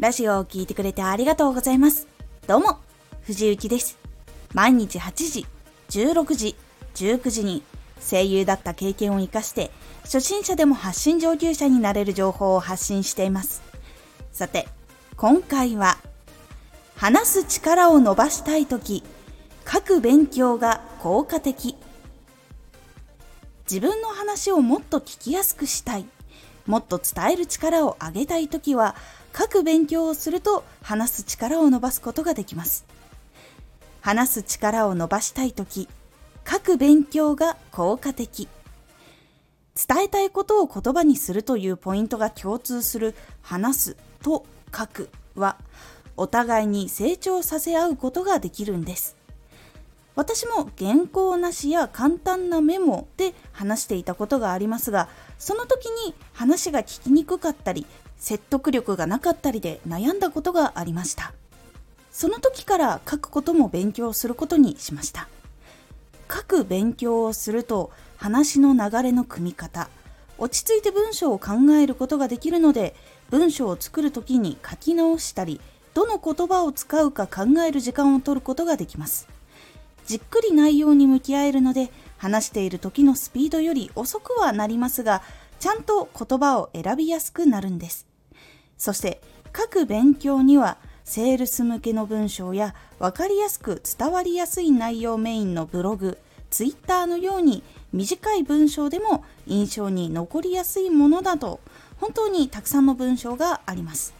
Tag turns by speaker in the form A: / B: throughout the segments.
A: ラジオを聴いてくれてありがとうございます。どうも、藤幸です。毎日8時、16時、19時に声優だった経験を活かして初心者でも発信上級者になれる情報を発信しています。さて、今回は話す力を伸ばしたいとき、書く勉強が効果的。自分の話をもっと聞きやすくしたい。もっと伝える力を上げたいときは、書く勉強をすると話す力を伸ばすことができます。話す力を伸ばしたいとき、書く勉強が効果的。伝えたいことを言葉にするというポイントが共通する話すと書くは、お互いに成長させ合うことができるんです。私も原稿なしや簡単なメモで話していたことがありますが、その時に話が聞きにくかったり、説得力がなかったりで悩んだことがありました。その時から書くことも勉強することにしました。書く勉強をすると話の流れの組み方、落ち着いて文章を考えることができるので、文章を作る時に書き直したり、どの言葉を使うか考える時間を取ることができます。じっくり内容に向き合えるので、話している時のスピードより遅くはなりますが、ちゃんと言葉を選びやすくなるんです。そして各勉強にはセールス向けの文章や分かりやすく伝わりやすい内容メインのブログ、ツイッターのように短い文章でも印象に残りやすいものだと本当にたくさんの文章があります。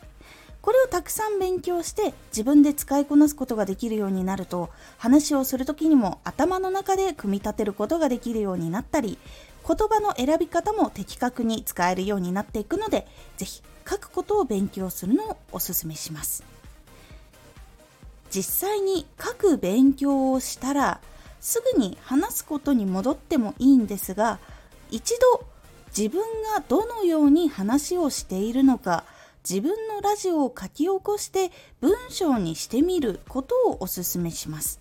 A: これをたくさん勉強して自分で使いこなすことができるようになると話をする時にも頭の中で組み立てることができるようになったり言葉の選び方も的確に使えるようになっていくので是非書くことを勉強するのをおすすめします。実際に書く勉強をしたらすぐに話すことに戻ってもいいんですが一度自分がどのように話をしているのか自分のラジオを書き起こして文章にしてみることをおすすめします。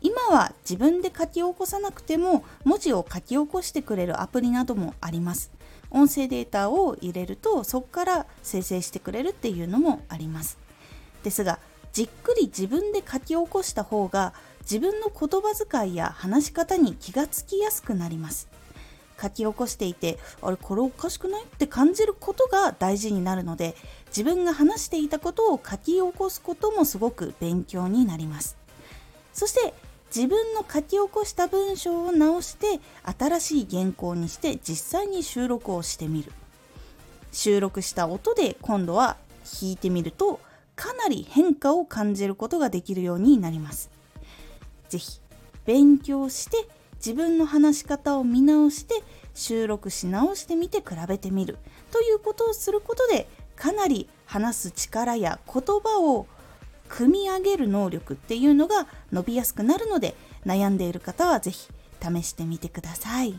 A: 今は自分で書き起こさなくても文字を書き起こしてくれるアプリなどもあります。音声データを入れるとそこから生成してくれるっていうのもあります。ですがじっくり自分で書き起こした方が自分の言葉遣いや話し方に気がつきやすくなります。書き起こしていてあれこれおかしくないって感じることが大事になるので自分が話していたことを書き起こすこともすごく勉強になります。そして自分の書き起こした文章を直して新しい原稿にして実際に収録をしてみる。収録した音で今度は弾いてみるとかなり変化を感じることができるようになります。是非勉強して自分の話し方を見直して収録し直してみて比べてみるということをすることでかなり話す力や言葉を組み上げる能力っていうのが伸びやすくなるので悩んでいる方は是非試してみてください。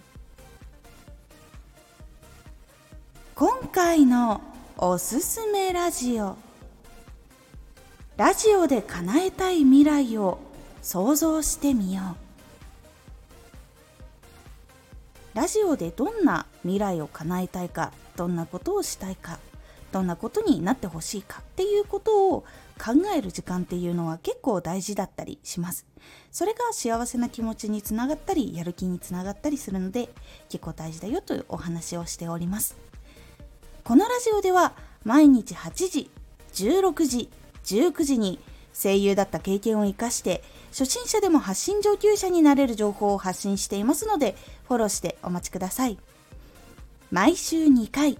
A: 今回のおすすめラジオ。ラジオで叶えたい未来を想像してみよう。ラジオでどんな未来を叶えたいかどんなことをしたいか。どんなことになってほしいかっていうことを考える時間っていうのは結構大事だったりします。それが幸せな気持ちにつながったり、やる気につながったりするので、結構大事だよというお話をしております。このラジオでは毎日8時、16時、19時に声優だった経験を生かして初心者でも発信上級者になれる情報を発信していますのでフォローしてお待ちください。毎週2回、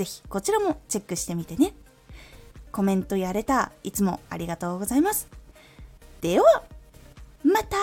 A: ぜひこちらもチェックしてみてね。コメントやれたいつもありがとうございます。では、また